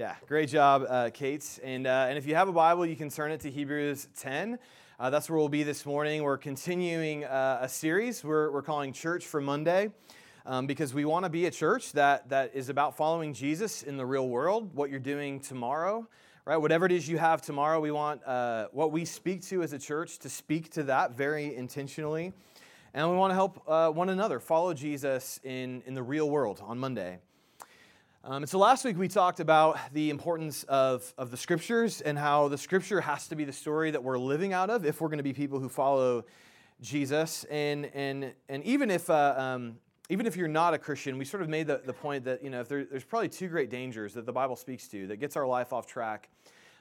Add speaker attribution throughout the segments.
Speaker 1: Yeah, great job, uh, Kate. And, uh, and if you have a Bible, you can turn it to Hebrews 10. Uh, that's where we'll be this morning. We're continuing uh, a series we're, we're calling Church for Monday um, because we want to be a church that, that is about following Jesus in the real world, what you're doing tomorrow, right? Whatever it is you have tomorrow, we want uh, what we speak to as a church to speak to that very intentionally. And we want to help uh, one another follow Jesus in, in the real world on Monday. Um, and so last week we talked about the importance of, of the scriptures and how the scripture has to be the story that we're living out of if we're going to be people who follow Jesus. And, and, and even, if, uh, um, even if you're not a Christian, we sort of made the, the point that you know, if there, there's probably two great dangers that the Bible speaks to that gets our life off track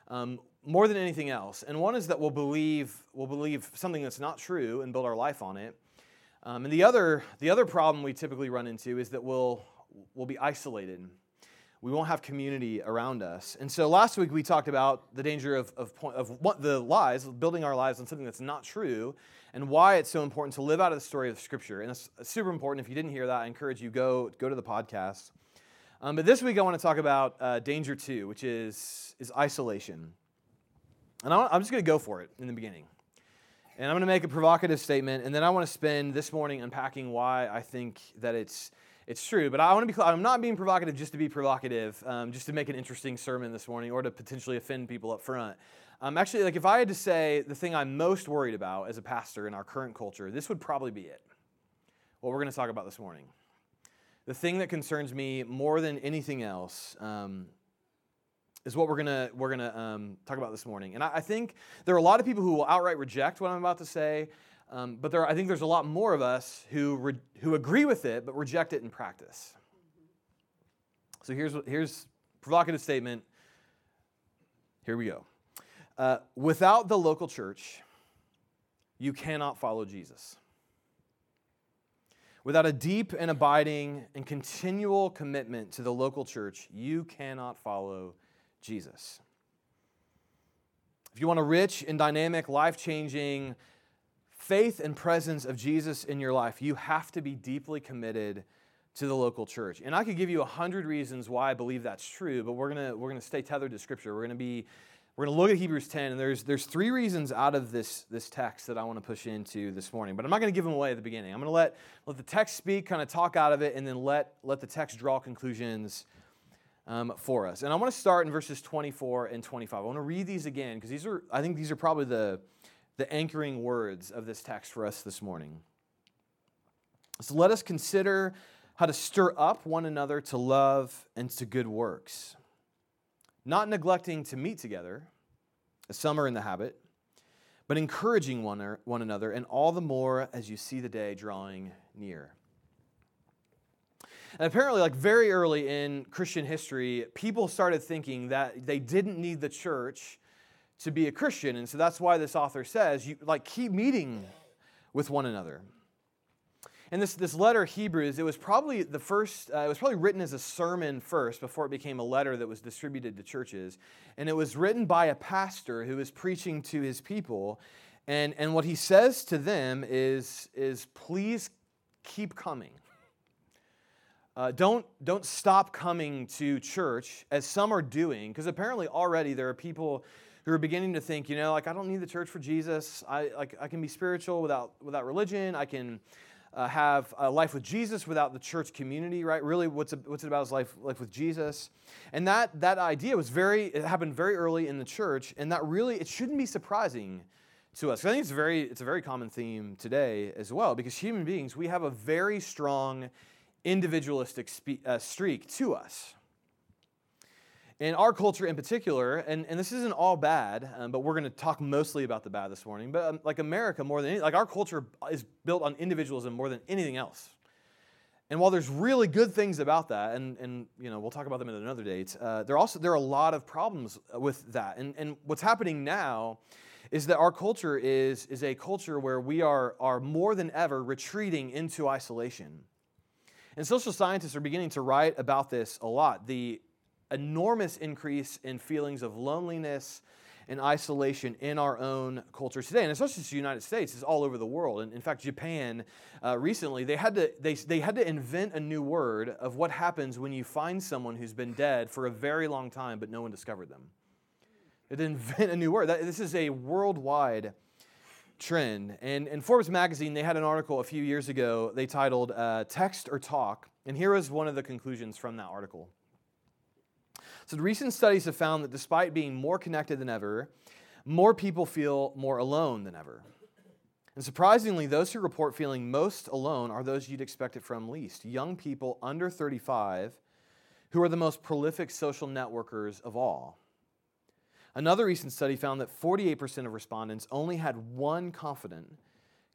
Speaker 1: um, more than anything else. And one is that we'll believe, we'll believe something that's not true and build our life on it. Um, and the other, the other problem we typically run into is that we'll, we'll be isolated we won't have community around us. And so last week we talked about the danger of, of, of what the lies, building our lives on something that's not true, and why it's so important to live out of the story of Scripture. And it's super important. If you didn't hear that, I encourage you go go to the podcast. Um, but this week I want to talk about uh, danger two, which is is isolation. And I am just going to go for it in the beginning. And I'm going to make a provocative statement, and then I want to spend this morning unpacking why I think that it's it's true. But I want to be clear. I'm not being provocative just to be provocative, um, just to make an interesting sermon this morning or to potentially offend people up front. Um, actually, like if I had to say the thing I'm most worried about as a pastor in our current culture, this would probably be it. What we're going to talk about this morning. The thing that concerns me more than anything else um, is what we're gonna we're gonna um, talk about this morning. And I, I, think there are a lot of people who will outright reject what I'm about to say, um, but there, I think there's a lot more of us who, re, who agree with it but reject it in practice. So here's, here's provocative statement. Here we go. Uh, without the local church, you cannot follow Jesus. Without a deep and abiding and continual commitment to the local church, you cannot follow Jesus. If you want a rich and dynamic, life changing, faith and presence of Jesus in your life, you have to be deeply committed to the local church. And I could give you a hundred reasons why I believe that's true, but we're gonna we're gonna stay tethered to Scripture. We're gonna be we're gonna look at Hebrews 10, and there's there's three reasons out of this this text that I want to push into this morning. But I'm not gonna give them away at the beginning. I'm gonna let let the text speak, kind of talk out of it, and then let let the text draw conclusions. Um, for us. And I want to start in verses 24 and 25. I want to read these again because these are, I think these are probably the, the anchoring words of this text for us this morning. So let us consider how to stir up one another to love and to good works, not neglecting to meet together, as some are in the habit, but encouraging one, er, one another, and all the more as you see the day drawing near. And apparently, like very early in Christian history, people started thinking that they didn't need the church to be a Christian. And so that's why this author says, you like keep meeting with one another. And this, this letter, Hebrews, it was probably the first, uh, it was probably written as a sermon first before it became a letter that was distributed to churches. And it was written by a pastor who was preaching to his people. And, and what he says to them is, is please keep coming. Uh, don't, don't stop coming to church as some are doing, because apparently already there are people who are beginning to think, you know, like I don't need the church for Jesus. I like I can be spiritual without without religion. I can uh, have a life with Jesus without the church community, right? Really, what's it, what's it about is life life with Jesus, and that that idea was very it happened very early in the church, and that really it shouldn't be surprising to us. I think it's very it's a very common theme today as well because human beings we have a very strong individualistic spe- uh, streak to us in our culture in particular, and, and this isn't all bad, um, but we're going to talk mostly about the bad this morning. But um, like America, more than any, like our culture is built on individualism more than anything else. And while there's really good things about that, and, and you know we'll talk about them at another date, uh, there also there are a lot of problems with that. And, and what's happening now is that our culture is, is a culture where we are, are more than ever retreating into isolation. And social scientists are beginning to write about this a lot. The enormous increase in feelings of loneliness and isolation in our own culture today. And it's not just the United States, it's all over the world. And in fact, Japan uh, recently, they had, to, they, they had to invent a new word of what happens when you find someone who's been dead for a very long time, but no one discovered them. They had invent a new word. That, this is a worldwide trend. And in Forbes magazine, they had an article a few years ago they titled uh, Text or Talk. And here is one of the conclusions from that article. So, recent studies have found that despite being more connected than ever, more people feel more alone than ever. And surprisingly, those who report feeling most alone are those you'd expect it from least young people under 35 who are the most prolific social networkers of all. Another recent study found that 48% of respondents only had one confidant,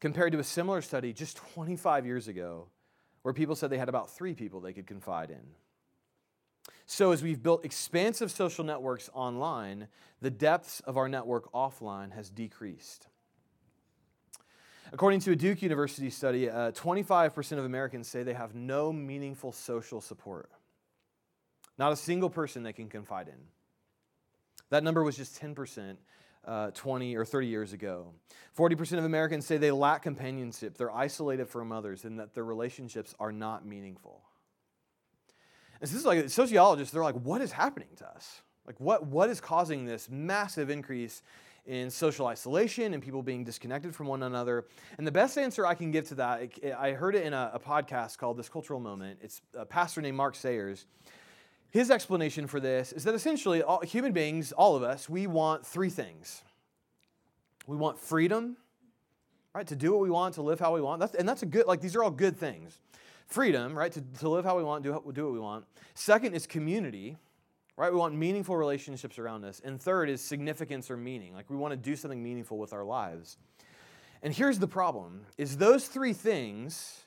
Speaker 1: compared to a similar study just 25 years ago, where people said they had about three people they could confide in. So, as we've built expansive social networks online, the depths of our network offline has decreased. According to a Duke University study, uh, 25% of Americans say they have no meaningful social support. Not a single person they can confide in. That number was just 10% uh, 20 or 30 years ago. 40% of Americans say they lack companionship, they're isolated from others, and that their relationships are not meaningful. And so this is like sociologists, they're like, what is happening to us? Like, what, what is causing this massive increase in social isolation and people being disconnected from one another? And the best answer I can give to that, I heard it in a, a podcast called This Cultural Moment. It's a pastor named Mark Sayers. His explanation for this is that essentially, all, human beings, all of us, we want three things. We want freedom, right, to do what we want, to live how we want. That's, and that's a good, like, these are all good things freedom, right, to, to live how we want, do, do what we want. Second is community, right? We want meaningful relationships around us. And third is significance or meaning. Like we want to do something meaningful with our lives. And here's the problem is those three things,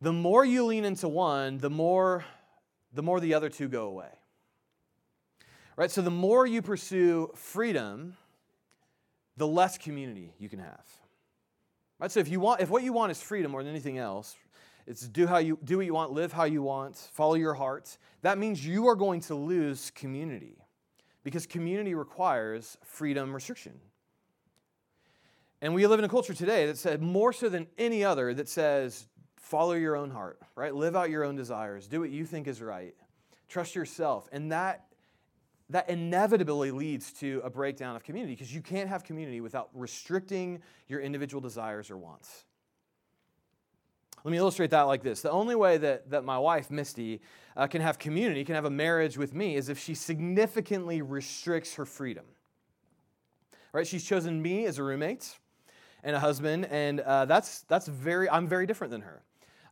Speaker 1: the more you lean into one, the more the more the other two go away. Right? So the more you pursue freedom, the less community you can have. Right? So if you want if what you want is freedom more than anything else, it's do how you do what you want, live how you want, follow your heart. That means you are going to lose community. Because community requires freedom restriction. And we live in a culture today that said more so than any other that says follow your own heart, right? Live out your own desires, do what you think is right. Trust yourself. And that that inevitably leads to a breakdown of community because you can't have community without restricting your individual desires or wants. Let me illustrate that like this. The only way that, that my wife, Misty, uh, can have community, can have a marriage with me, is if she significantly restricts her freedom. Right? She's chosen me as a roommate and a husband, and uh, that's, that's very, I'm very different than her.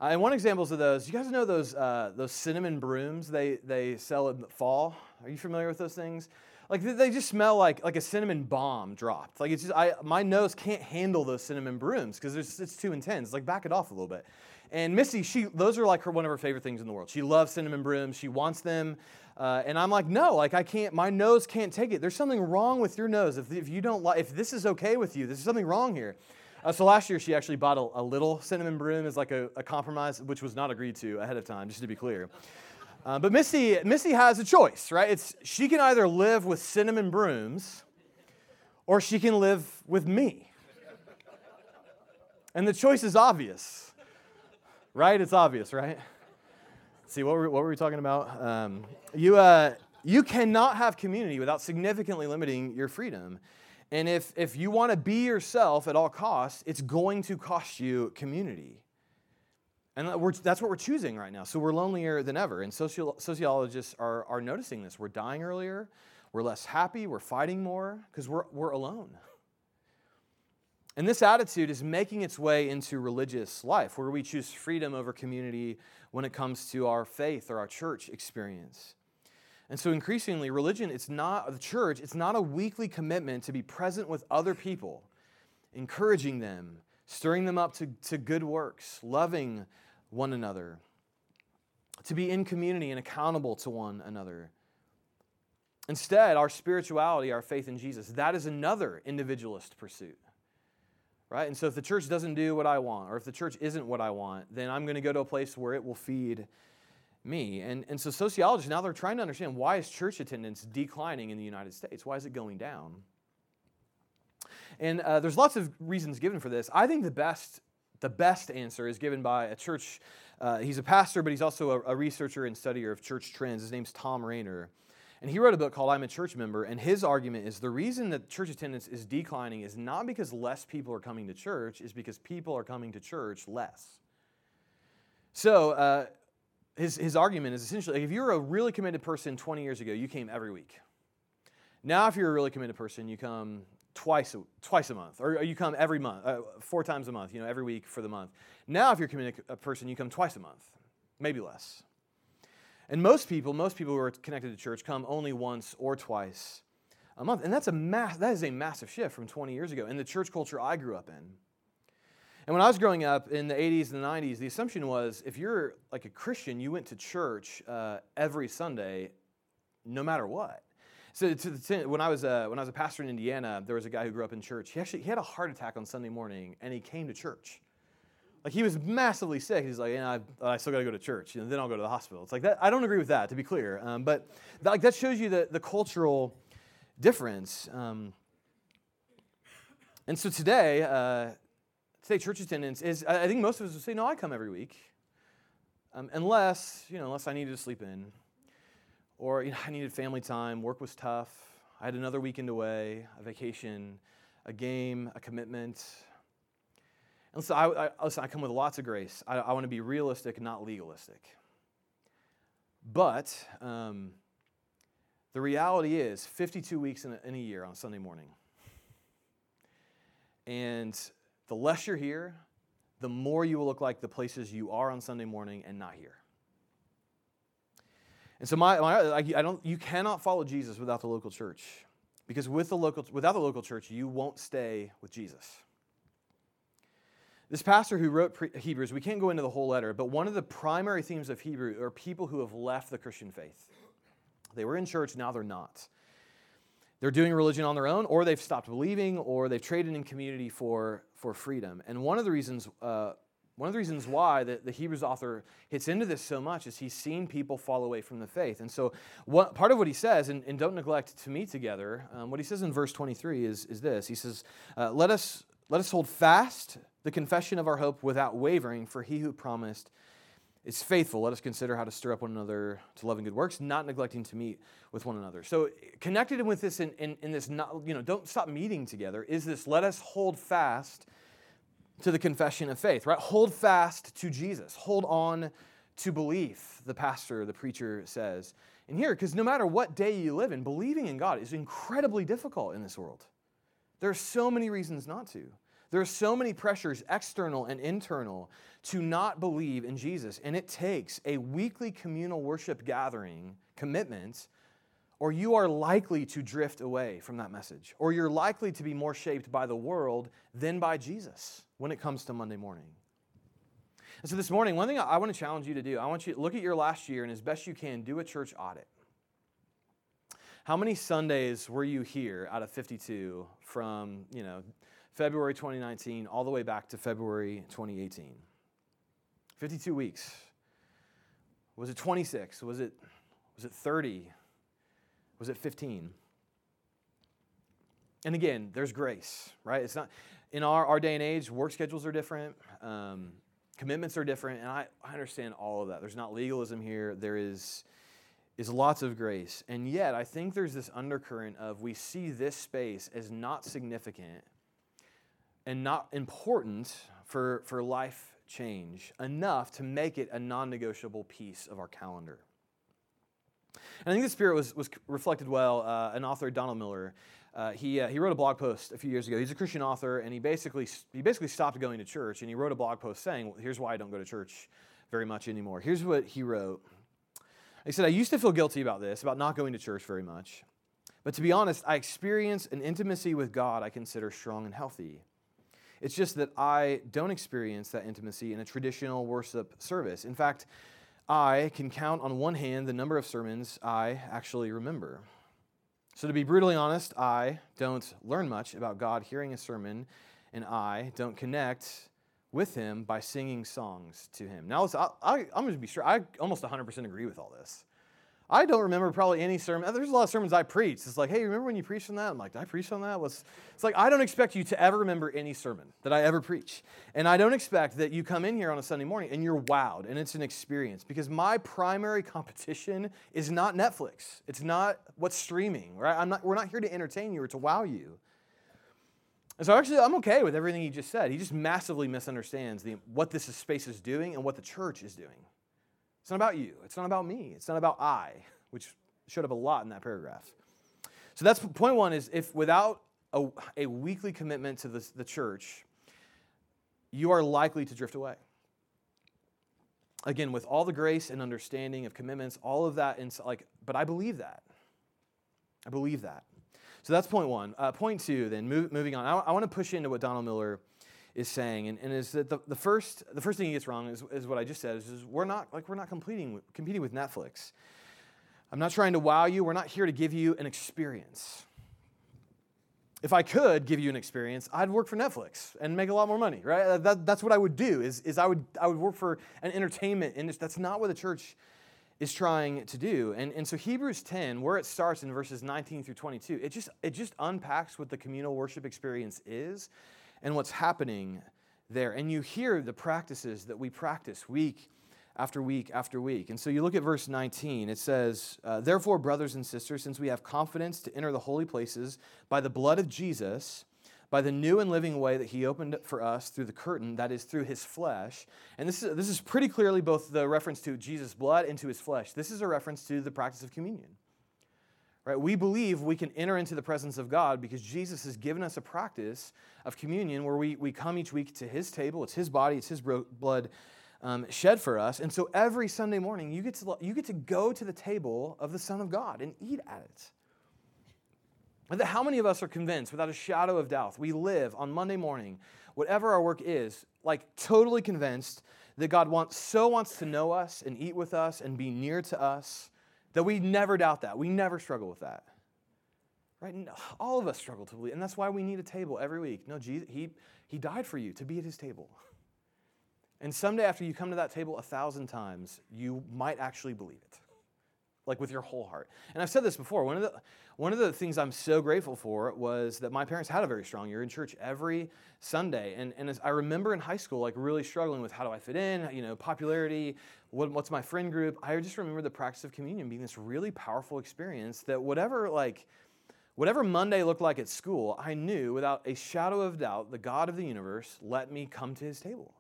Speaker 1: Uh, and one example of those, you guys know those, uh, those cinnamon brooms they, they sell in the fall? Are you familiar with those things? Like they just smell like like a cinnamon bomb dropped. Like it's just I my nose can't handle those cinnamon brooms because it's too intense. Like back it off a little bit. And Missy, she those are like her one of her favorite things in the world. She loves cinnamon brooms. She wants them. Uh, and I'm like, no, like I can't. My nose can't take it. There's something wrong with your nose. If, if you don't like, if this is okay with you, there's something wrong here. Uh, so last year she actually bought a, a little cinnamon broom as like a, a compromise, which was not agreed to ahead of time, just to be clear. Uh, but Missy, Missy has a choice, right? It's, she can either live with cinnamon brooms or she can live with me. And the choice is obvious, right? It's obvious, right? see, what were, what were we talking about? Um, you, uh, you cannot have community without significantly limiting your freedom. And if, if you want to be yourself at all costs, it's going to cost you community. And that's what we're choosing right now. So we're lonelier than ever. And socio- sociologists are, are noticing this. We're dying earlier, we're less happy, we're fighting more because we're, we're alone. And this attitude is making its way into religious life, where we choose freedom over community when it comes to our faith or our church experience. And so increasingly, religion, it's not the church, it's not a weekly commitment to be present with other people, encouraging them, stirring them up to, to good works, loving one another, to be in community and accountable to one another. Instead, our spirituality, our faith in Jesus, that is another individualist pursuit. Right? And so if the church doesn't do what I want, or if the church isn't what I want, then I'm going to go to a place where it will feed me. And, and so sociologists now they're trying to understand why is church attendance declining in the United States? Why is it going down? And uh, there's lots of reasons given for this. I think the best, the best answer is given by a church. Uh, he's a pastor, but he's also a, a, researcher and studier of church trends. His name's Tom Rainer. And he wrote a book called I'm a Church Member. And his argument is the reason that church attendance is declining is not because less people are coming to church, is because people are coming to church less. So, uh, his, his argument is essentially if you're a really committed person 20 years ago, you came every week. Now, if you're a really committed person, you come twice a, twice a month, or you come every month, uh, four times a month, you know, every week for the month. Now, if you're a person, you come twice a month, maybe less. And most people, most people who are connected to church come only once or twice a month. And that's a mass, that is a massive shift from 20 years ago in the church culture I grew up in. And when I was growing up in the 80s and the 90s, the assumption was if you're like a Christian, you went to church uh, every Sunday, no matter what. So the, when I was uh, when I was a pastor in Indiana, there was a guy who grew up in church. He actually he had a heart attack on Sunday morning, and he came to church. Like he was massively sick. He's like, yeah, I, I still got to go to church, and then I'll go to the hospital. It's like that. I don't agree with that, to be clear. Um, but that, like that shows you the the cultural difference. Um, and so today, uh, today church attendance is. I think most of us would say, no, I come every week, um, unless you know, unless I needed to sleep in or you know, I needed family time, work was tough, I had another weekend away, a vacation, a game, a commitment. And listen, I, I, listen, I come with lots of grace. I, I want to be realistic, not legalistic. But um, the reality is 52 weeks in a, in a year on Sunday morning. And the less you're here, the more you will look like the places you are on Sunday morning and not here. And so my, my I, I don't, you cannot follow Jesus without the local church. Because with the local, without the local church, you won't stay with Jesus. This pastor who wrote Hebrews, we can't go into the whole letter, but one of the primary themes of Hebrew are people who have left the Christian faith. They were in church, now they're not. They're doing religion on their own, or they've stopped believing, or they've traded in community for, for freedom. And one of the reasons uh, one of the reasons why the, the Hebrews author hits into this so much is he's seen people fall away from the faith. And so, what, part of what he says, and, and don't neglect to meet together, um, what he says in verse 23 is, is this He says, uh, let, us, let us hold fast the confession of our hope without wavering, for he who promised is faithful. Let us consider how to stir up one another to love and good works, not neglecting to meet with one another. So, connected with this in, in, in this, not, you know, don't stop meeting together, is this let us hold fast to the confession of faith, right? Hold fast to Jesus. Hold on to belief, the pastor, the preacher says. And here, because no matter what day you live in, believing in God is incredibly difficult in this world. There are so many reasons not to. There are so many pressures, external and internal, to not believe in Jesus. And it takes a weekly communal worship gathering commitment or you are likely to drift away from that message, or you're likely to be more shaped by the world than by Jesus when it comes to Monday morning. And so this morning, one thing I want to challenge you to do, I want you to look at your last year and as best you can, do a church audit. How many Sundays were you here out of 52 from, you know, February 2019 all the way back to February 2018? 52 weeks. Was it 26? Was it was it 30? Was it 15? And again, there's grace, right? It's not in our, our day and age, work schedules are different, um, commitments are different, and I, I understand all of that. There's not legalism here. There is is lots of grace. And yet, I think there's this undercurrent of we see this space as not significant and not important for, for life change enough to make it a non negotiable piece of our calendar. And I think the spirit was, was reflected well. Uh, an author, Donald Miller, uh, he, uh, he wrote a blog post a few years ago. He's a Christian author, and he basically, he basically stopped going to church, and he wrote a blog post saying, well, Here's why I don't go to church very much anymore. Here's what he wrote. He said, I used to feel guilty about this, about not going to church very much. But to be honest, I experience an intimacy with God I consider strong and healthy. It's just that I don't experience that intimacy in a traditional worship service. In fact, I can count on one hand the number of sermons I actually remember. So, to be brutally honest, I don't learn much about God hearing a sermon, and I don't connect with Him by singing songs to Him. Now, I, am going to be sure, I almost 100% agree with all this. I don't remember probably any sermon. There's a lot of sermons I preach. It's like, hey, remember when you preached on that? I'm like, did I preach on that? It's like, I don't expect you to ever remember any sermon that I ever preach. And I don't expect that you come in here on a Sunday morning and you're wowed and it's an experience because my primary competition is not Netflix. It's not what's streaming, right? I'm not, we're not here to entertain you or to wow you. And so actually, I'm okay with everything he just said. He just massively misunderstands the, what this space is doing and what the church is doing. It's not about you. It's not about me. It's not about I, which showed up a lot in that paragraph. So that's point one is if without a, a weekly commitment to the, the church, you are likely to drift away. Again, with all the grace and understanding of commitments, all of that, in, like, but I believe that. I believe that. So that's point one. Uh, point two, then, move, moving on. I, I want to push into what Donald Miller is saying, and, and is that the, the, first, the first thing he gets wrong is, is what I just said, is, is we're not, like, we're not competing, competing with Netflix. I'm not trying to wow you. We're not here to give you an experience. If I could give you an experience, I'd work for Netflix and make a lot more money, right? That, that's what I would do, is, is I, would, I would work for an entertainment industry. That's not what the church is trying to do. And, and so Hebrews 10, where it starts in verses 19 through 22, it just, it just unpacks what the communal worship experience is and what's happening there. And you hear the practices that we practice week after week after week. And so you look at verse 19, it says, uh, Therefore, brothers and sisters, since we have confidence to enter the holy places by the blood of Jesus, by the new and living way that he opened for us through the curtain, that is through his flesh. And this is, this is pretty clearly both the reference to Jesus' blood and to his flesh. This is a reference to the practice of communion. Right? We believe we can enter into the presence of God because Jesus has given us a practice of communion where we, we come each week to his table. It's his body, it's his blood um, shed for us. And so every Sunday morning, you get, to, you get to go to the table of the Son of God and eat at it. How many of us are convinced, without a shadow of doubt, we live on Monday morning, whatever our work is, like totally convinced that God wants, so wants to know us and eat with us and be near to us that we never doubt that. We never struggle with that. Right? All of us struggle to believe. And that's why we need a table every week. No, Jesus, he, he died for you to be at his table. And someday after you come to that table a thousand times, you might actually believe it. Like with your whole heart. And I've said this before. One of the one of the things I'm so grateful for was that my parents had a very strong year in church every Sunday. And, and as I remember in high school, like really struggling with how do I fit in, you know, popularity, what, what's my friend group. I just remember the practice of communion being this really powerful experience that whatever, like, whatever Monday looked like at school, I knew without a shadow of doubt the God of the universe let me come to his table.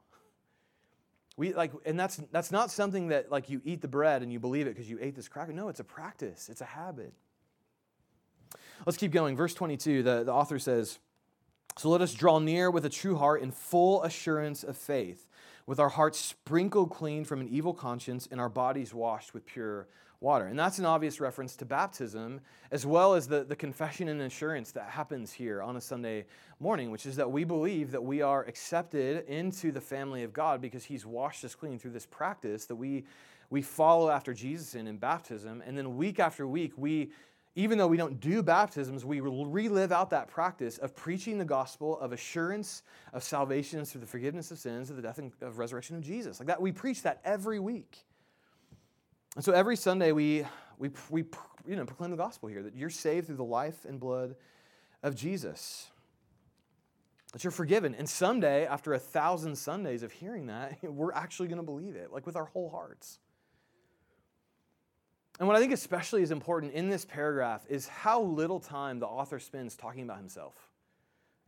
Speaker 1: We like, and that's that's not something that like you eat the bread and you believe it because you ate this cracker. No, it's a practice, it's a habit. Let's keep going. Verse 22, the, the author says, So let us draw near with a true heart in full assurance of faith, with our hearts sprinkled clean from an evil conscience and our bodies washed with pure water. And that's an obvious reference to baptism, as well as the, the confession and assurance that happens here on a Sunday morning, which is that we believe that we are accepted into the family of God because He's washed us clean through this practice that we, we follow after Jesus in in baptism. And then week after week, we even though we don't do baptisms, we relive out that practice of preaching the gospel of assurance of salvation through the forgiveness of sins, of the death and of resurrection of Jesus. Like that, we preach that every week. And so every Sunday we, we, we you know, proclaim the gospel here that you're saved through the life and blood of Jesus. That you're forgiven. And someday, after a thousand Sundays of hearing that, we're actually going to believe it, like with our whole hearts. And what I think especially is important in this paragraph is how little time the author spends talking about himself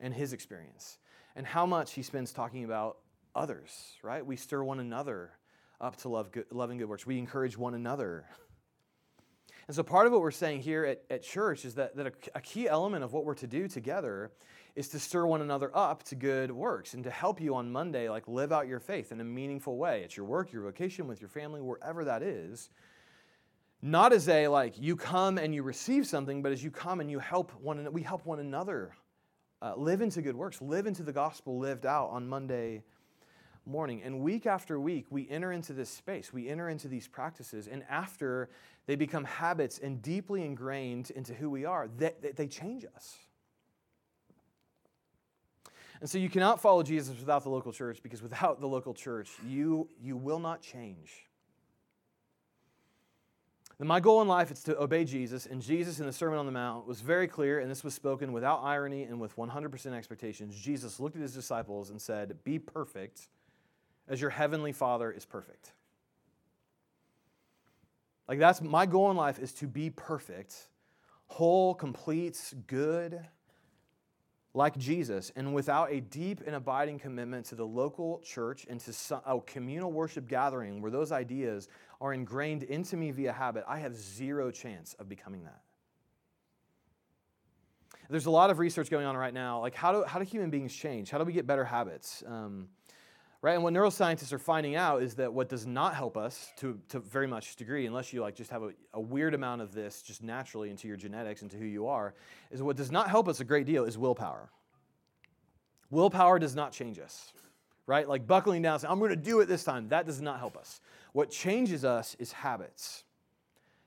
Speaker 1: and his experience, and how much he spends talking about others, right? We stir one another up to love, good, love and good works. We encourage one another. And so, part of what we're saying here at, at church is that, that a, a key element of what we're to do together is to stir one another up to good works and to help you on Monday, like live out your faith in a meaningful way. It's your work, your vocation, with your family, wherever that is not as a like you come and you receive something, but as you come and you help one another, we help one another uh, live into good works, live into the gospel lived out on Monday morning. And week after week, we enter into this space, we enter into these practices, and after they become habits and deeply ingrained into who we are, they, they change us. And so you cannot follow Jesus without the local church because without the local church, you, you will not change. My goal in life is to obey Jesus, and Jesus in the Sermon on the Mount was very clear, and this was spoken without irony and with 100% expectations. Jesus looked at his disciples and said, Be perfect as your heavenly Father is perfect. Like, that's my goal in life is to be perfect, whole, complete, good, like Jesus. And without a deep and abiding commitment to the local church and to a communal worship gathering where those ideas are ingrained into me via habit, I have zero chance of becoming that. There's a lot of research going on right now. Like, how do, how do human beings change? How do we get better habits? Um, right? And what neuroscientists are finding out is that what does not help us to, to very much degree, unless you like just have a, a weird amount of this just naturally into your genetics, into who you are, is what does not help us a great deal is willpower. Willpower does not change us, right? Like buckling down, saying, I'm going to do it this time. That does not help us. What changes us is habits.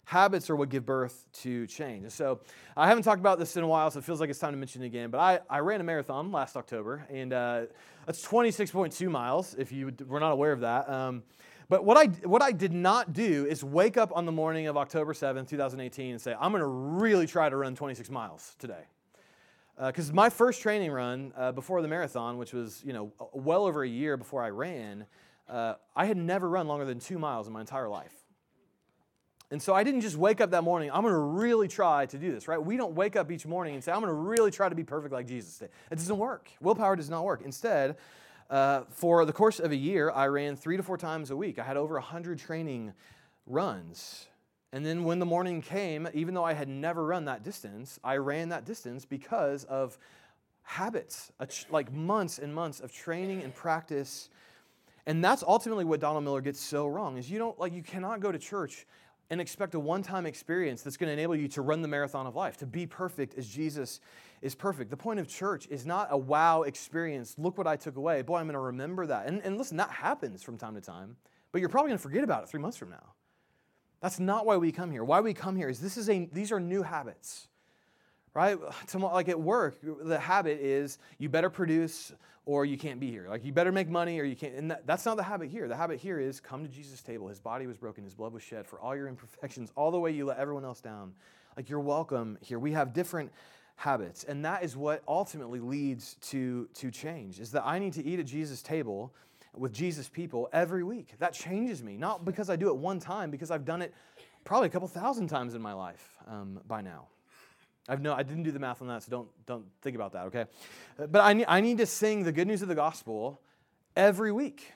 Speaker 1: Habits are what give birth to change. And so I haven't talked about this in a while, so it feels like it's time to mention it again. But I, I ran a marathon last October, and uh, that's 26.2 miles, if you were not aware of that. Um, but what I, what I did not do is wake up on the morning of October 7th, 2018, and say, I'm going to really try to run 26 miles today. Because uh, my first training run uh, before the marathon, which was you know well over a year before I ran, uh, I had never run longer than two miles in my entire life. And so I didn't just wake up that morning, I'm going to really try to do this, right? We don't wake up each morning and say, I'm going to really try to be perfect like Jesus did. It doesn't work. Willpower does not work. Instead, uh, for the course of a year, I ran three to four times a week. I had over 100 training runs. And then when the morning came, even though I had never run that distance, I ran that distance because of habits, like months and months of training and practice. And that's ultimately what Donald Miller gets so wrong is you don't like you cannot go to church and expect a one time experience that's going to enable you to run the marathon of life, to be perfect as Jesus is perfect. The point of church is not a wow experience. Look what I took away. Boy, I'm going to remember that. And, and listen, that happens from time to time, but you're probably going to forget about it three months from now. That's not why we come here. Why we come here is this is a, these are new habits right? Like at work, the habit is you better produce or you can't be here. Like you better make money or you can't. And that, that's not the habit here. The habit here is come to Jesus' table. His body was broken, his blood was shed for all your imperfections, all the way you let everyone else down. Like you're welcome here. We have different habits. And that is what ultimately leads to, to change is that I need to eat at Jesus' table with Jesus people every week. That changes me, not because I do it one time, because I've done it probably a couple thousand times in my life um, by now. I've no, I didn't do the math on that, so don't, don't think about that, okay? Uh, but I need, I need to sing the good news of the gospel every week.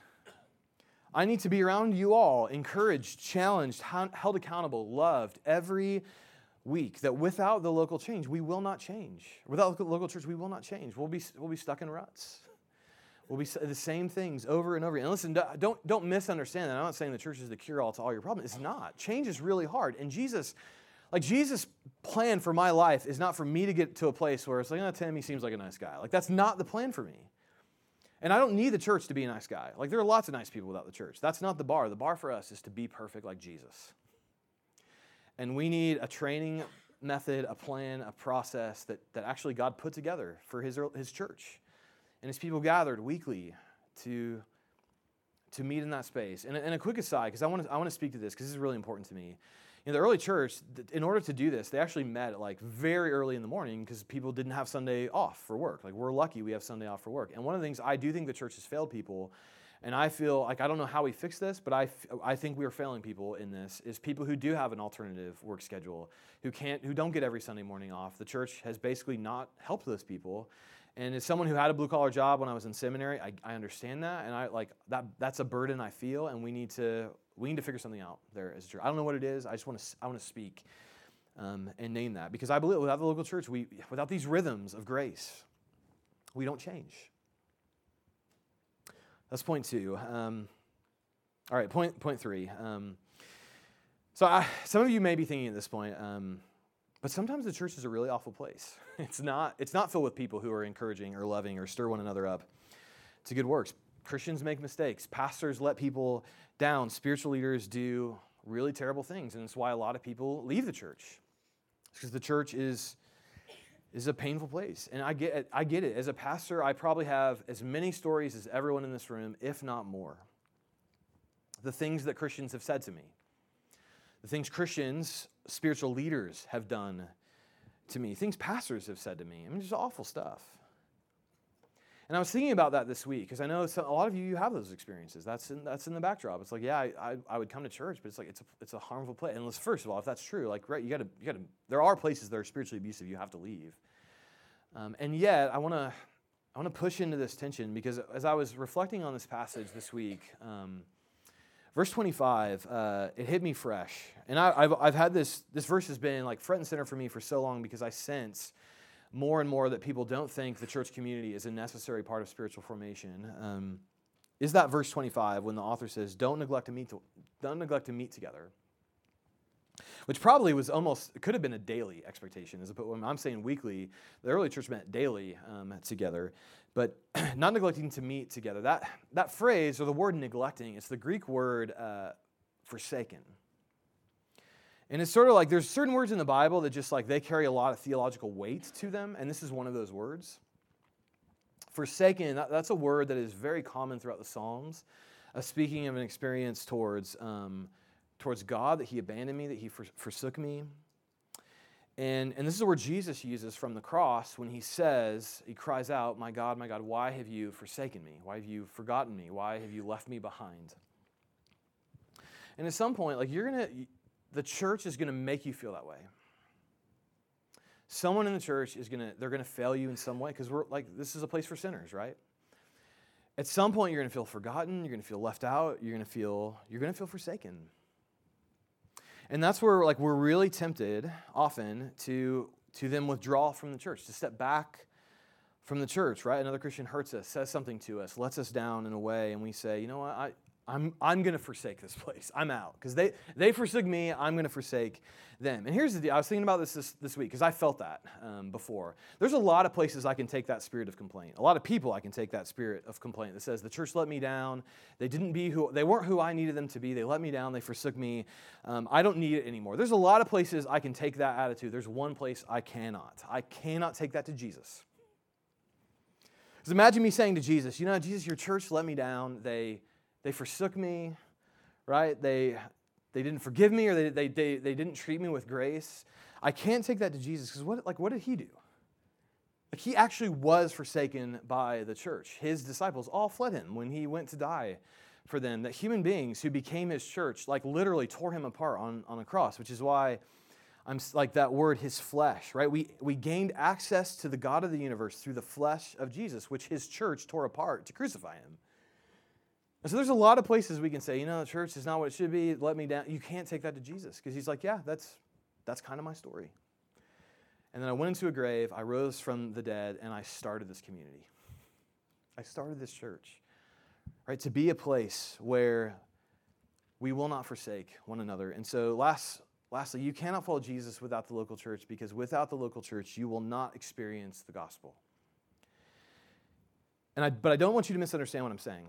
Speaker 1: I need to be around you all, encouraged, challenged, held accountable, loved every week. That without the local change, we will not change. Without the local church, we will not change. We'll be, we'll be stuck in ruts. We'll be the same things over and over. And listen, don't, don't misunderstand that. I'm not saying the church is the cure all to all your problems. It's not. Change is really hard. And Jesus like Jesus' plan for my life is not for me to get to a place where it's like, oh, Tim, he seems like a nice guy. Like that's not the plan for me. And I don't need the church to be a nice guy. Like there are lots of nice people without the church. That's not the bar. The bar for us is to be perfect like Jesus. And we need a training method, a plan, a process that, that actually God put together for his, his church. And his people gathered weekly to, to meet in that space. And, and a quick aside, because I want to I want to speak to this because this is really important to me. In the early church, in order to do this, they actually met like very early in the morning because people didn't have Sunday off for work. Like we're lucky we have Sunday off for work. And one of the things I do think the church has failed people, and I feel like I don't know how we fix this, but I, I think we are failing people in this is people who do have an alternative work schedule, who can't, who don't get every Sunday morning off. The church has basically not helped those people. And as someone who had a blue collar job when I was in seminary, I, I understand that, and I like that. That's a burden I feel, and we need to we need to figure something out there as a church. I don't know what it is. I just want to I want to speak um, and name that because I believe without the local church, we without these rhythms of grace, we don't change. That's point two. Um, all right, point point three. Um, so I, some of you may be thinking at this point, um, but sometimes the church is a really awful place. It's not. It's not filled with people who are encouraging or loving or stir one another up to good works. Christians make mistakes. Pastors let people down. Spiritual leaders do really terrible things. And it's why a lot of people leave the church. It's because the church is, is a painful place. And I get, it, I get it. As a pastor, I probably have as many stories as everyone in this room, if not more. The things that Christians have said to me. the things Christians, spiritual leaders have done to me, things pastors have said to me. I mean, just awful stuff. And I was thinking about that this week because I know a lot of you you have those experiences. That's in, that's in the backdrop. It's like, yeah, I, I, I, would come to church, but it's like it's a, it's a harmful place. And first of all, if that's true, like right, you got to you got to. There are places that are spiritually abusive. You have to leave. Um, and yet, I want to I want to push into this tension because as I was reflecting on this passage this week, um, verse 25, uh, it hit me fresh. And I, have I've had this, this verse has been like front and center for me for so long because I sense more and more that people don't think the church community is a necessary part of spiritual formation. Um, is that verse 25 when the author says, don't neglect to meet, to, don't neglect to meet together which probably was almost could have been a daily expectation as opposed when i'm saying weekly the early church meant daily um, together but not neglecting to meet together that that phrase or the word neglecting it's the greek word uh, forsaken and it's sort of like there's certain words in the bible that just like they carry a lot of theological weight to them and this is one of those words forsaken that, that's a word that is very common throughout the psalms uh, speaking of an experience towards um, towards God, that he abandoned me, that he forsook me. And, and this is where Jesus uses from the cross when he says, he cries out, My God, my God, why have you forsaken me? Why have you forgotten me? Why have you left me behind? And at some point, like you're to, the church is going to make you feel that way. Someone in the church is going to, they're going to fail you in some way because we're like, this is a place for sinners, right? At some point, you're going to feel forgotten. You're going to feel left out. You're going to feel, you're going to feel forsaken. And that's where like we're really tempted often to to then withdraw from the church, to step back from the church, right? Another Christian hurts us, says something to us, lets us down in a way, and we say, you know what, I, I'm, I'm going to forsake this place. I'm out. Because they, they forsook me, I'm going to forsake them. And here's the deal I was thinking about this this, this week because I felt that um, before. There's a lot of places I can take that spirit of complaint. A lot of people I can take that spirit of complaint that says, the church let me down. They didn't be who, they weren't who I needed them to be. They let me down. They forsook me. Um, I don't need it anymore. There's a lot of places I can take that attitude. There's one place I cannot. I cannot take that to Jesus. Because imagine me saying to Jesus, you know, Jesus, your church let me down. They they forsook me, right? They, they didn't forgive me or they, they, they, they didn't treat me with grace. I can't take that to Jesus because what, like, what did he do? Like, he actually was forsaken by the church. His disciples all fled him when he went to die for them. That human beings who became his church, like, literally tore him apart on, on a cross, which is why I'm like that word, his flesh, right? We, we gained access to the God of the universe through the flesh of Jesus, which his church tore apart to crucify him. And so there's a lot of places we can say, you know, the church is not what it should be. Let me down. You can't take that to Jesus because he's like, yeah, that's that's kind of my story. And then I went into a grave, I rose from the dead, and I started this community. I started this church, right? To be a place where we will not forsake one another. And so, last, lastly, you cannot follow Jesus without the local church because without the local church, you will not experience the gospel. And I, but I don't want you to misunderstand what I'm saying.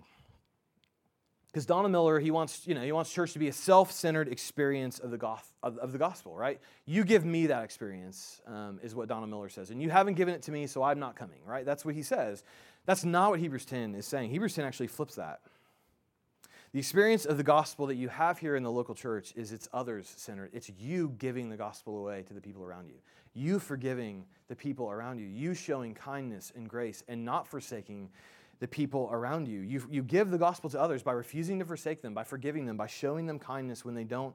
Speaker 1: Because Donald Miller, he wants, you know, he wants church to be a self-centered experience of the, goth, of, of the gospel, right? You give me that experience, um, is what Donald Miller says. And you haven't given it to me, so I'm not coming, right? That's what he says. That's not what Hebrews 10 is saying. Hebrews 10 actually flips that. The experience of the gospel that you have here in the local church is it's others centered. It's you giving the gospel away to the people around you. You forgiving the people around you. You showing kindness and grace and not forsaking the people around you. you. You give the gospel to others by refusing to forsake them, by forgiving them, by showing them kindness when they don't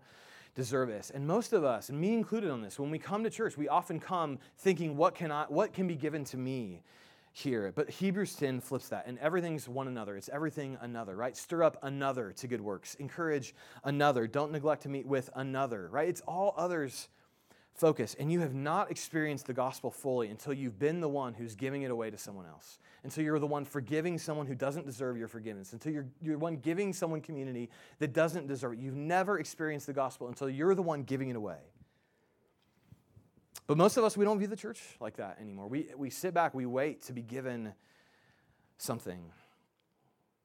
Speaker 1: deserve this. And most of us, and me included on this, when we come to church, we often come thinking, what can, I, what can be given to me here? But Hebrews 10 flips that, and everything's one another. It's everything another, right? Stir up another to good works, encourage another. Don't neglect to meet with another, right? It's all others focus. And you have not experienced the gospel fully until you've been the one who's giving it away to someone else until you're the one forgiving someone who doesn't deserve your forgiveness, until you're, you're the one giving someone community that doesn't deserve it. You've never experienced the gospel until you're the one giving it away. But most of us, we don't view the church like that anymore. We, we sit back, we wait to be given something.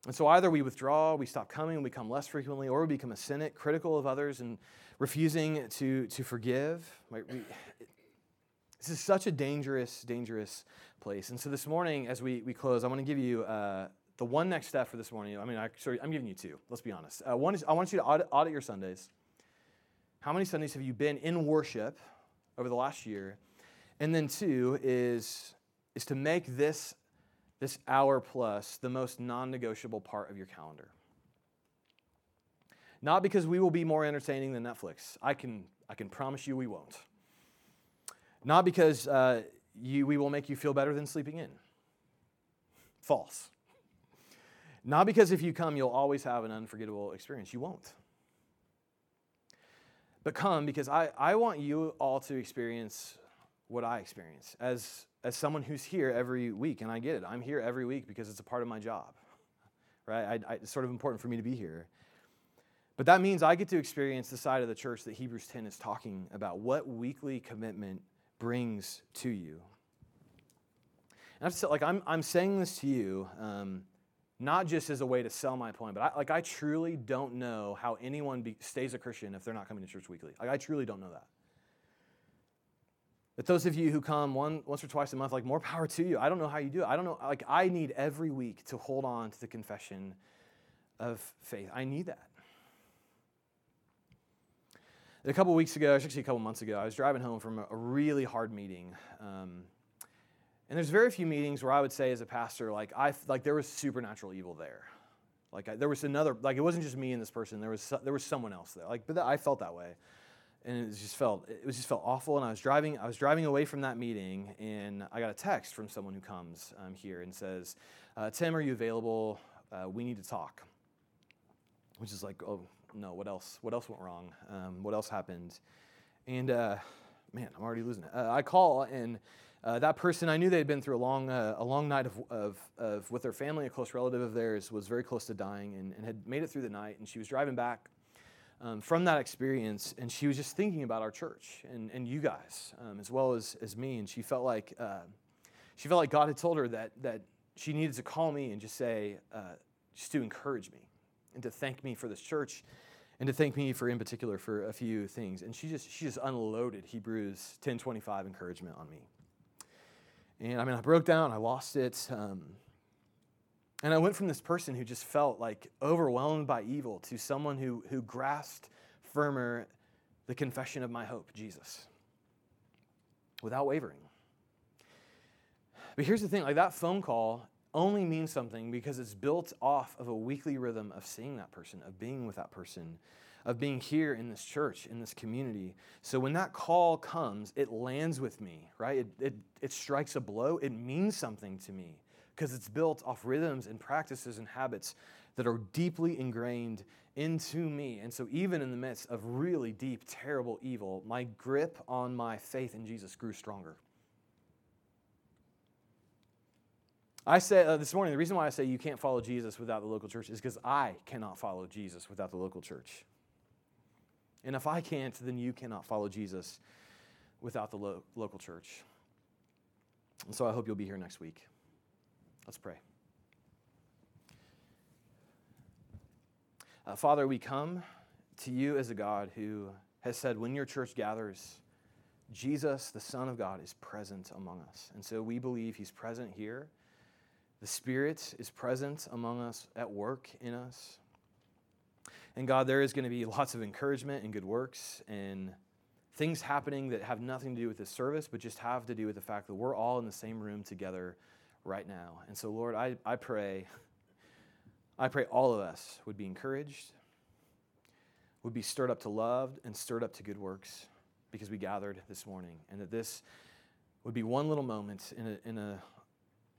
Speaker 1: And so either we withdraw, we stop coming, we come less frequently, or we become a cynic, critical of others, and refusing to, to forgive. We, this is such a dangerous, dangerous place. And so this morning, as we, we close, I want to give you uh, the one next step for this morning. I mean, I, sorry, I'm giving you two, let's be honest. Uh, one is I want you to audit, audit your Sundays. how many Sundays have you been in worship over the last year? And then two is, is to make this, this hour plus the most non negotiable part of your calendar. Not because we will be more entertaining than Netflix. I can, I can promise you we won't. Not because uh, you, we will make you feel better than sleeping in. False. Not because if you come, you'll always have an unforgettable experience. You won't. But come because I, I want you all to experience what I experience as, as someone who's here every week. And I get it. I'm here every week because it's a part of my job, right? I, I, it's sort of important for me to be here. But that means I get to experience the side of the church that Hebrews 10 is talking about. What weekly commitment brings to you. And I've said, like, I'm, I'm saying this to you um, not just as a way to sell my point, but I, like, I truly don't know how anyone be, stays a Christian if they're not coming to church weekly. Like, I truly don't know that. But those of you who come one, once or twice a month, like, more power to you. I don't know how you do it. I don't know. Like, I need every week to hold on to the confession of faith. I need that. A couple weeks ago, actually a couple months ago, I was driving home from a really hard meeting. Um, and there's very few meetings where I would say, as a pastor, like I like there was supernatural evil there. Like I, there was another, like it wasn't just me and this person. There was there was someone else there. Like, but I felt that way, and it just felt it was just felt awful. And I was driving I was driving away from that meeting, and I got a text from someone who comes um, here and says, uh, "Tim, are you available? Uh, we need to talk." Which is like, oh, no, what else? What else went wrong? Um, what else happened? And uh, man, I'm already losing it. Uh, I call and uh, that person, I knew they had been through a long, uh, a long night of, of, of, with their family. A close relative of theirs was very close to dying and, and had made it through the night. And she was driving back um, from that experience, and she was just thinking about our church and, and you guys, um, as well as, as me. And she felt like uh, she felt like God had told her that that she needed to call me and just say, uh, just to encourage me and to thank me for this church and to thank me for in particular for a few things. And she just she just unloaded hebrews 10.25 encouragement on me. And i mean i broke down i lost it um, and i went from this person who just felt like overwhelmed by evil to someone who who grasped firmer the confession of my hope jesus without wavering. But here's the thing like that phone call only means something because it's built off of a weekly rhythm of seeing that person, of being with that person, of being here in this church, in this community. So when that call comes, it lands with me, right? It, it, it strikes a blow. It means something to me because it's built off rhythms and practices and habits that are deeply ingrained into me. And so, even in the midst of really deep, terrible evil, my grip on my faith in Jesus grew stronger. I say uh, this morning, the reason why I say you can't follow Jesus without the local church is because I cannot follow Jesus without the local church. And if I can't, then you cannot follow Jesus without the lo- local church. And so I hope you'll be here next week. Let's pray. Uh, Father, we come to you as a God who has said, when your church gathers, Jesus, the Son of God, is present among us. And so we believe he's present here. The Spirit is present among us, at work in us. And God, there is going to be lots of encouragement and good works and things happening that have nothing to do with this service, but just have to do with the fact that we're all in the same room together right now. And so, Lord, I, I pray, I pray all of us would be encouraged, would be stirred up to love and stirred up to good works because we gathered this morning, and that this would be one little moment in a, in a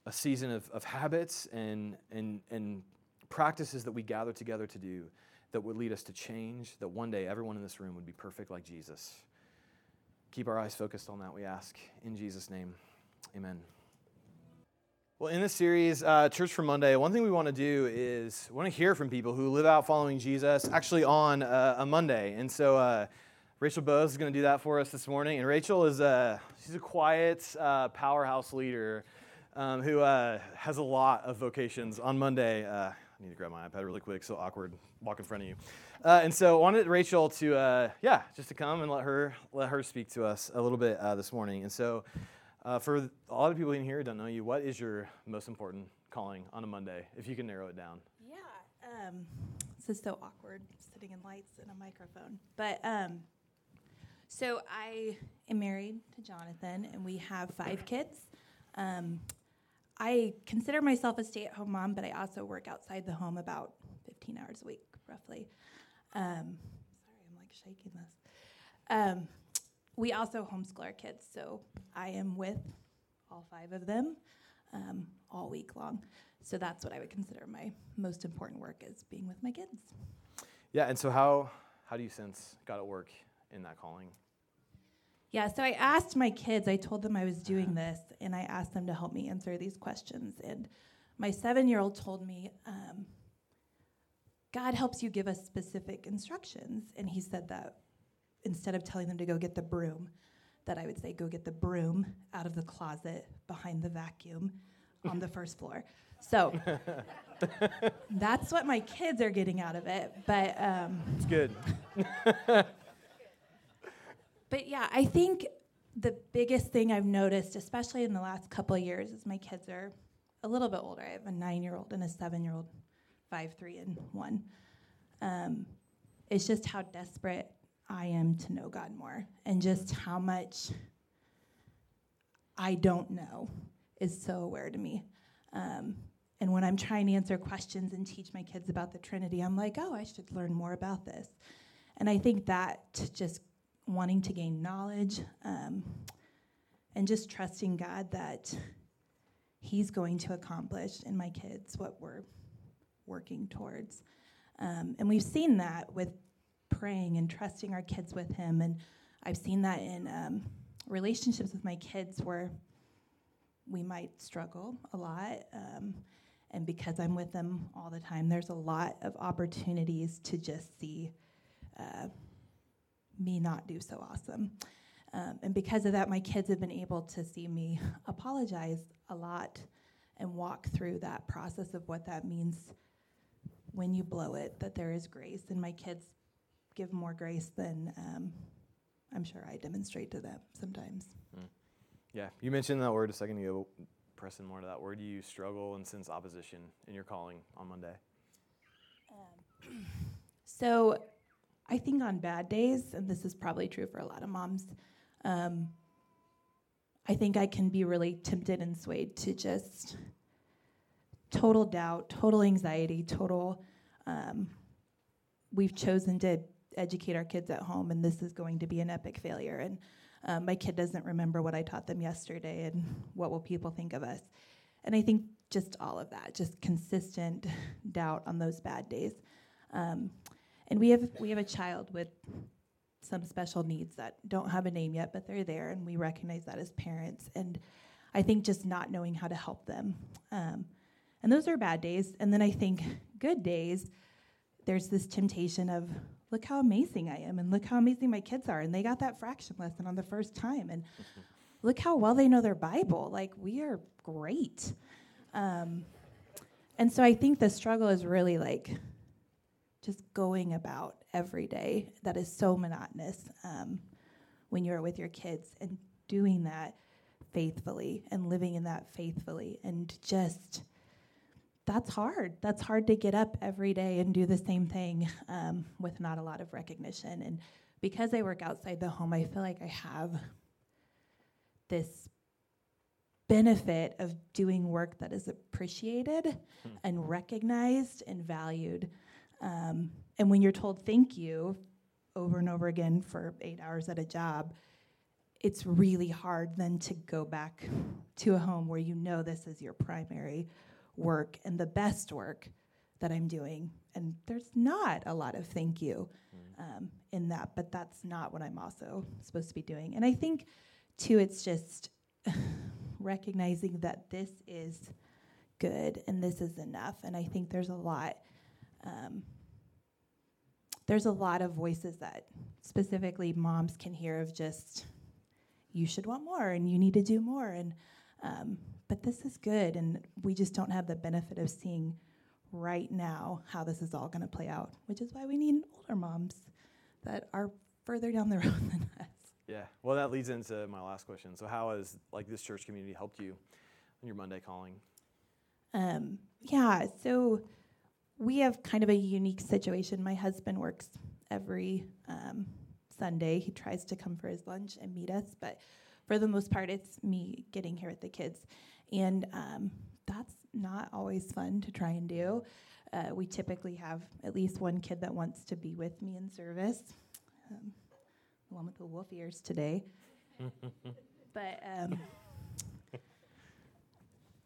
Speaker 1: a season of, of habits and, and, and practices that we gather together to do that would lead us to change, that one day everyone in this room would be perfect like Jesus. Keep our eyes focused on that, we ask. In Jesus' name, amen. Well, in this series, uh, Church for Monday, one thing we want to do is we want to hear from people who live out following Jesus actually on uh, a Monday. And so uh, Rachel Bose is going to do that for us this morning. And Rachel is a, she's a quiet uh, powerhouse leader um, who uh, has a lot of vocations. On Monday, uh, I need to grab my iPad really quick, so awkward, walk in front of you. Uh, and so I wanted Rachel to, uh, yeah, just to come and let her let her speak to us a little bit uh, this morning. And so, uh, for a lot of people in here who don't know you, what is your most important calling on a Monday, if you can narrow it down?
Speaker 2: Yeah, um, this is so awkward, sitting in lights and a microphone. But um, So I am married to Jonathan, and we have five kids. Um, I consider myself a stay-at-home mom, but I also work outside the home about 15 hours a week, roughly. Um, sorry, I'm like shaking this. Um, we also homeschool our kids, so I am with all five of them um, all week long. So that's what I would consider my most important work is being with my kids.
Speaker 1: Yeah, and so how how do you sense God at work in that calling?
Speaker 2: Yeah, so I asked my kids, I told them I was doing this, and I asked them to help me answer these questions. And my seven year old told me, um, God helps you give us specific instructions. And he said that instead of telling them to go get the broom, that I would say, go get the broom out of the closet behind the vacuum on the first floor. So that's what my kids are getting out of it. But um,
Speaker 1: it's good.
Speaker 2: but yeah, I think the biggest thing I've noticed, especially in the last couple of years, is my kids are a little bit older. I have a nine-year-old and a seven-year-old, five, three, and one. Um, it's just how desperate I am to know God more, and just how much I don't know is so aware to me. Um, and when I'm trying to answer questions and teach my kids about the Trinity, I'm like, oh, I should learn more about this. And I think that just wanting to gain knowledge um, and just trusting God that He's going to accomplish in my kids what we're working towards. Um, and we've seen that with praying and trusting our kids with Him. And I've seen that in um, relationships with my kids where we might struggle a lot. Um, and because I'm with them all the time, there's a lot of opportunities to just see uh, me not do so awesome. Um, and because of that, my kids have been able to see me apologize a lot and walk through that process of what that means when you blow it, that there is grace. And my kids give more grace than um, I'm sure I demonstrate to them sometimes. Mm.
Speaker 1: Yeah, you mentioned that word a second ago. Pressing more to that word, do you struggle and sense opposition in your calling on Monday?
Speaker 2: Um, so I think on bad days, and this is probably true for a lot of moms, um, I think I can be really tempted and swayed to just total doubt, total anxiety, total. Um, we've chosen to educate our kids at home, and this is going to be an epic failure. And um, my kid doesn't remember what I taught them yesterday, and what will people think of us? And I think just all of that, just consistent doubt on those bad days. Um, and we have we have a child with some special needs that don't have a name yet, but they're there, and we recognize that as parents. And I think just not knowing how to help them. Um, and those are bad days. And then I think good days, there's this temptation of, look how amazing I am, and look how amazing my kids are. And they got that fraction lesson on the first time. And look how well they know their Bible. Like, we are great. Um, and so I think the struggle is really like, just going about every day that is so monotonous um, when you're with your kids and doing that faithfully and living in that faithfully and just that's hard. That's hard to get up every day and do the same thing um, with not a lot of recognition. And because i work outside the home i feel like i have this benefit of doing work that is appreciated hmm. and recognized and valued um, and when you're told thank you over and over again for eight hours at a job, it's really hard then to go back to a home where you know this is your primary work and the best work that I'm doing. And there's not a lot of thank you mm. um, in that, but that's not what I'm also supposed to be doing. And I think, too, it's just recognizing that this is good and this is enough. And I think there's a lot um, there's a lot of voices that specifically moms can hear of just you should want more and you need to do more. And um, but this is good and we just don't have the benefit of seeing right now how this is all going to play out which is why we need older moms that are further down the road than us.
Speaker 1: Yeah. Well that leads into my last question. So how has like this church community helped you in your monday calling?
Speaker 2: Um, yeah. So we have kind of a unique situation. My husband works every um, Sunday. He tries to come for his lunch and meet us, but for the most part, it's me getting here with the kids. And um, that's not always fun to try and do. Uh, we typically have at least one kid that wants to be with me in service. Um, the one with the wolf ears today. but um,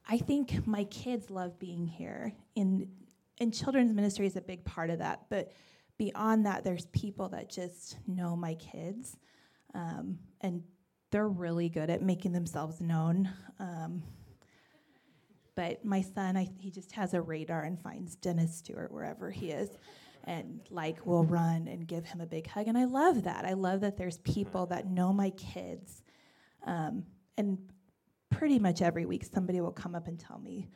Speaker 2: I think my kids love being here. In and children's ministry is a big part of that. But beyond that, there's people that just know my kids, um, and they're really good at making themselves known. Um, but my son, I, he just has a radar and finds Dennis Stewart wherever he is, and like will run and give him a big hug. And I love that. I love that there's people that know my kids, um, and pretty much every week somebody will come up and tell me,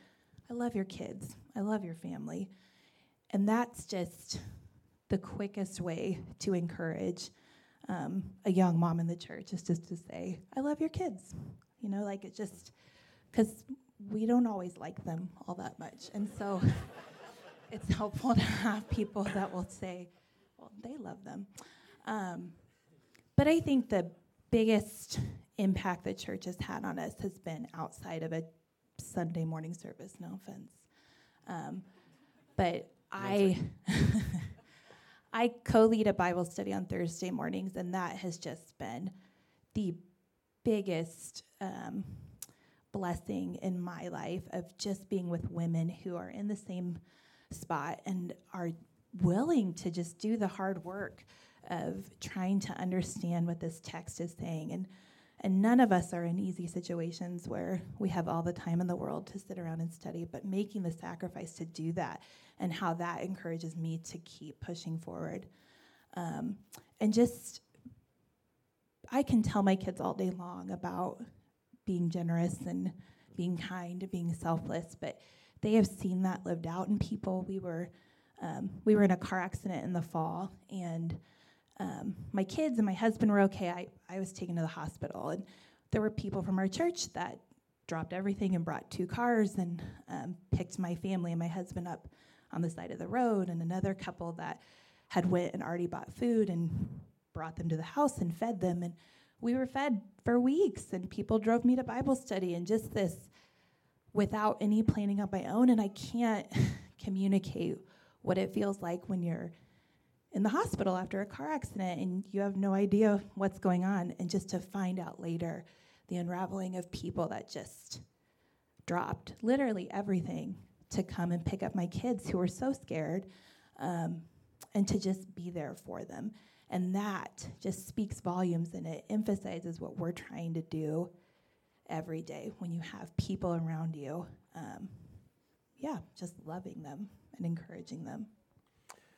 Speaker 2: "I love your kids. I love your family," and that's just the quickest way to encourage um, a young mom in the church is just to say, I love your kids. You know, like it just, because we don't always like them all that much. And so it's helpful to have people that will say, well, they love them. Um, but I think the biggest impact the church has had on us has been outside of a Sunday morning service, no offense. Um, but I. I co lead a Bible study on Thursday mornings, and that has just been the biggest um, blessing in my life of just being with women who are in the same spot and are willing to just do the hard work of trying to understand what this text is saying. And, and none of us are in easy situations where we have all the time in the world to sit around and study, but making the sacrifice to do that and how that encourages me to keep pushing forward. Um, and just, I can tell my kids all day long about being generous and being kind, and being selfless, but they have seen that lived out in people. We were, um, we were in a car accident in the fall, and um, my kids and my husband were okay. I, I was taken to the hospital, and there were people from our church that dropped everything and brought two cars and um, picked my family and my husband up on the side of the road, and another couple that had went and already bought food and brought them to the house and fed them. And we were fed for weeks, and people drove me to Bible study, and just this without any planning of my own. And I can't communicate what it feels like when you're in the hospital after a car accident and you have no idea what's going on, and just to find out later the unraveling of people that just dropped literally everything to come and pick up my kids who were so scared um, and to just be there for them. And that just speaks volumes and it emphasizes what we're trying to do every day when you have people around you. Um, yeah, just loving them and encouraging them.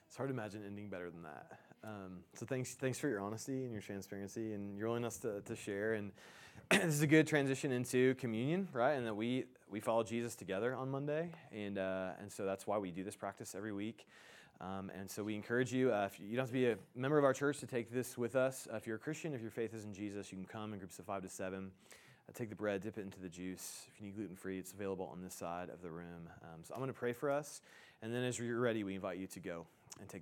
Speaker 1: It's hard to imagine ending better than that. Um, so thanks, thanks for your honesty and your transparency and your willingness to, to share. And this is a good transition into communion, right? And that we we follow Jesus together on Monday, and uh, and so that's why we do this practice every week. Um, and so we encourage you. Uh, if you, don't have to be a member of our church to take this with us. Uh, if you're a Christian, if your faith is in Jesus, you can come in groups of five to seven. Uh, take the bread, dip it into the juice. If you need gluten free, it's available on this side of the room. Um, so I'm going to pray for us, and then as you're ready, we invite you to go and take.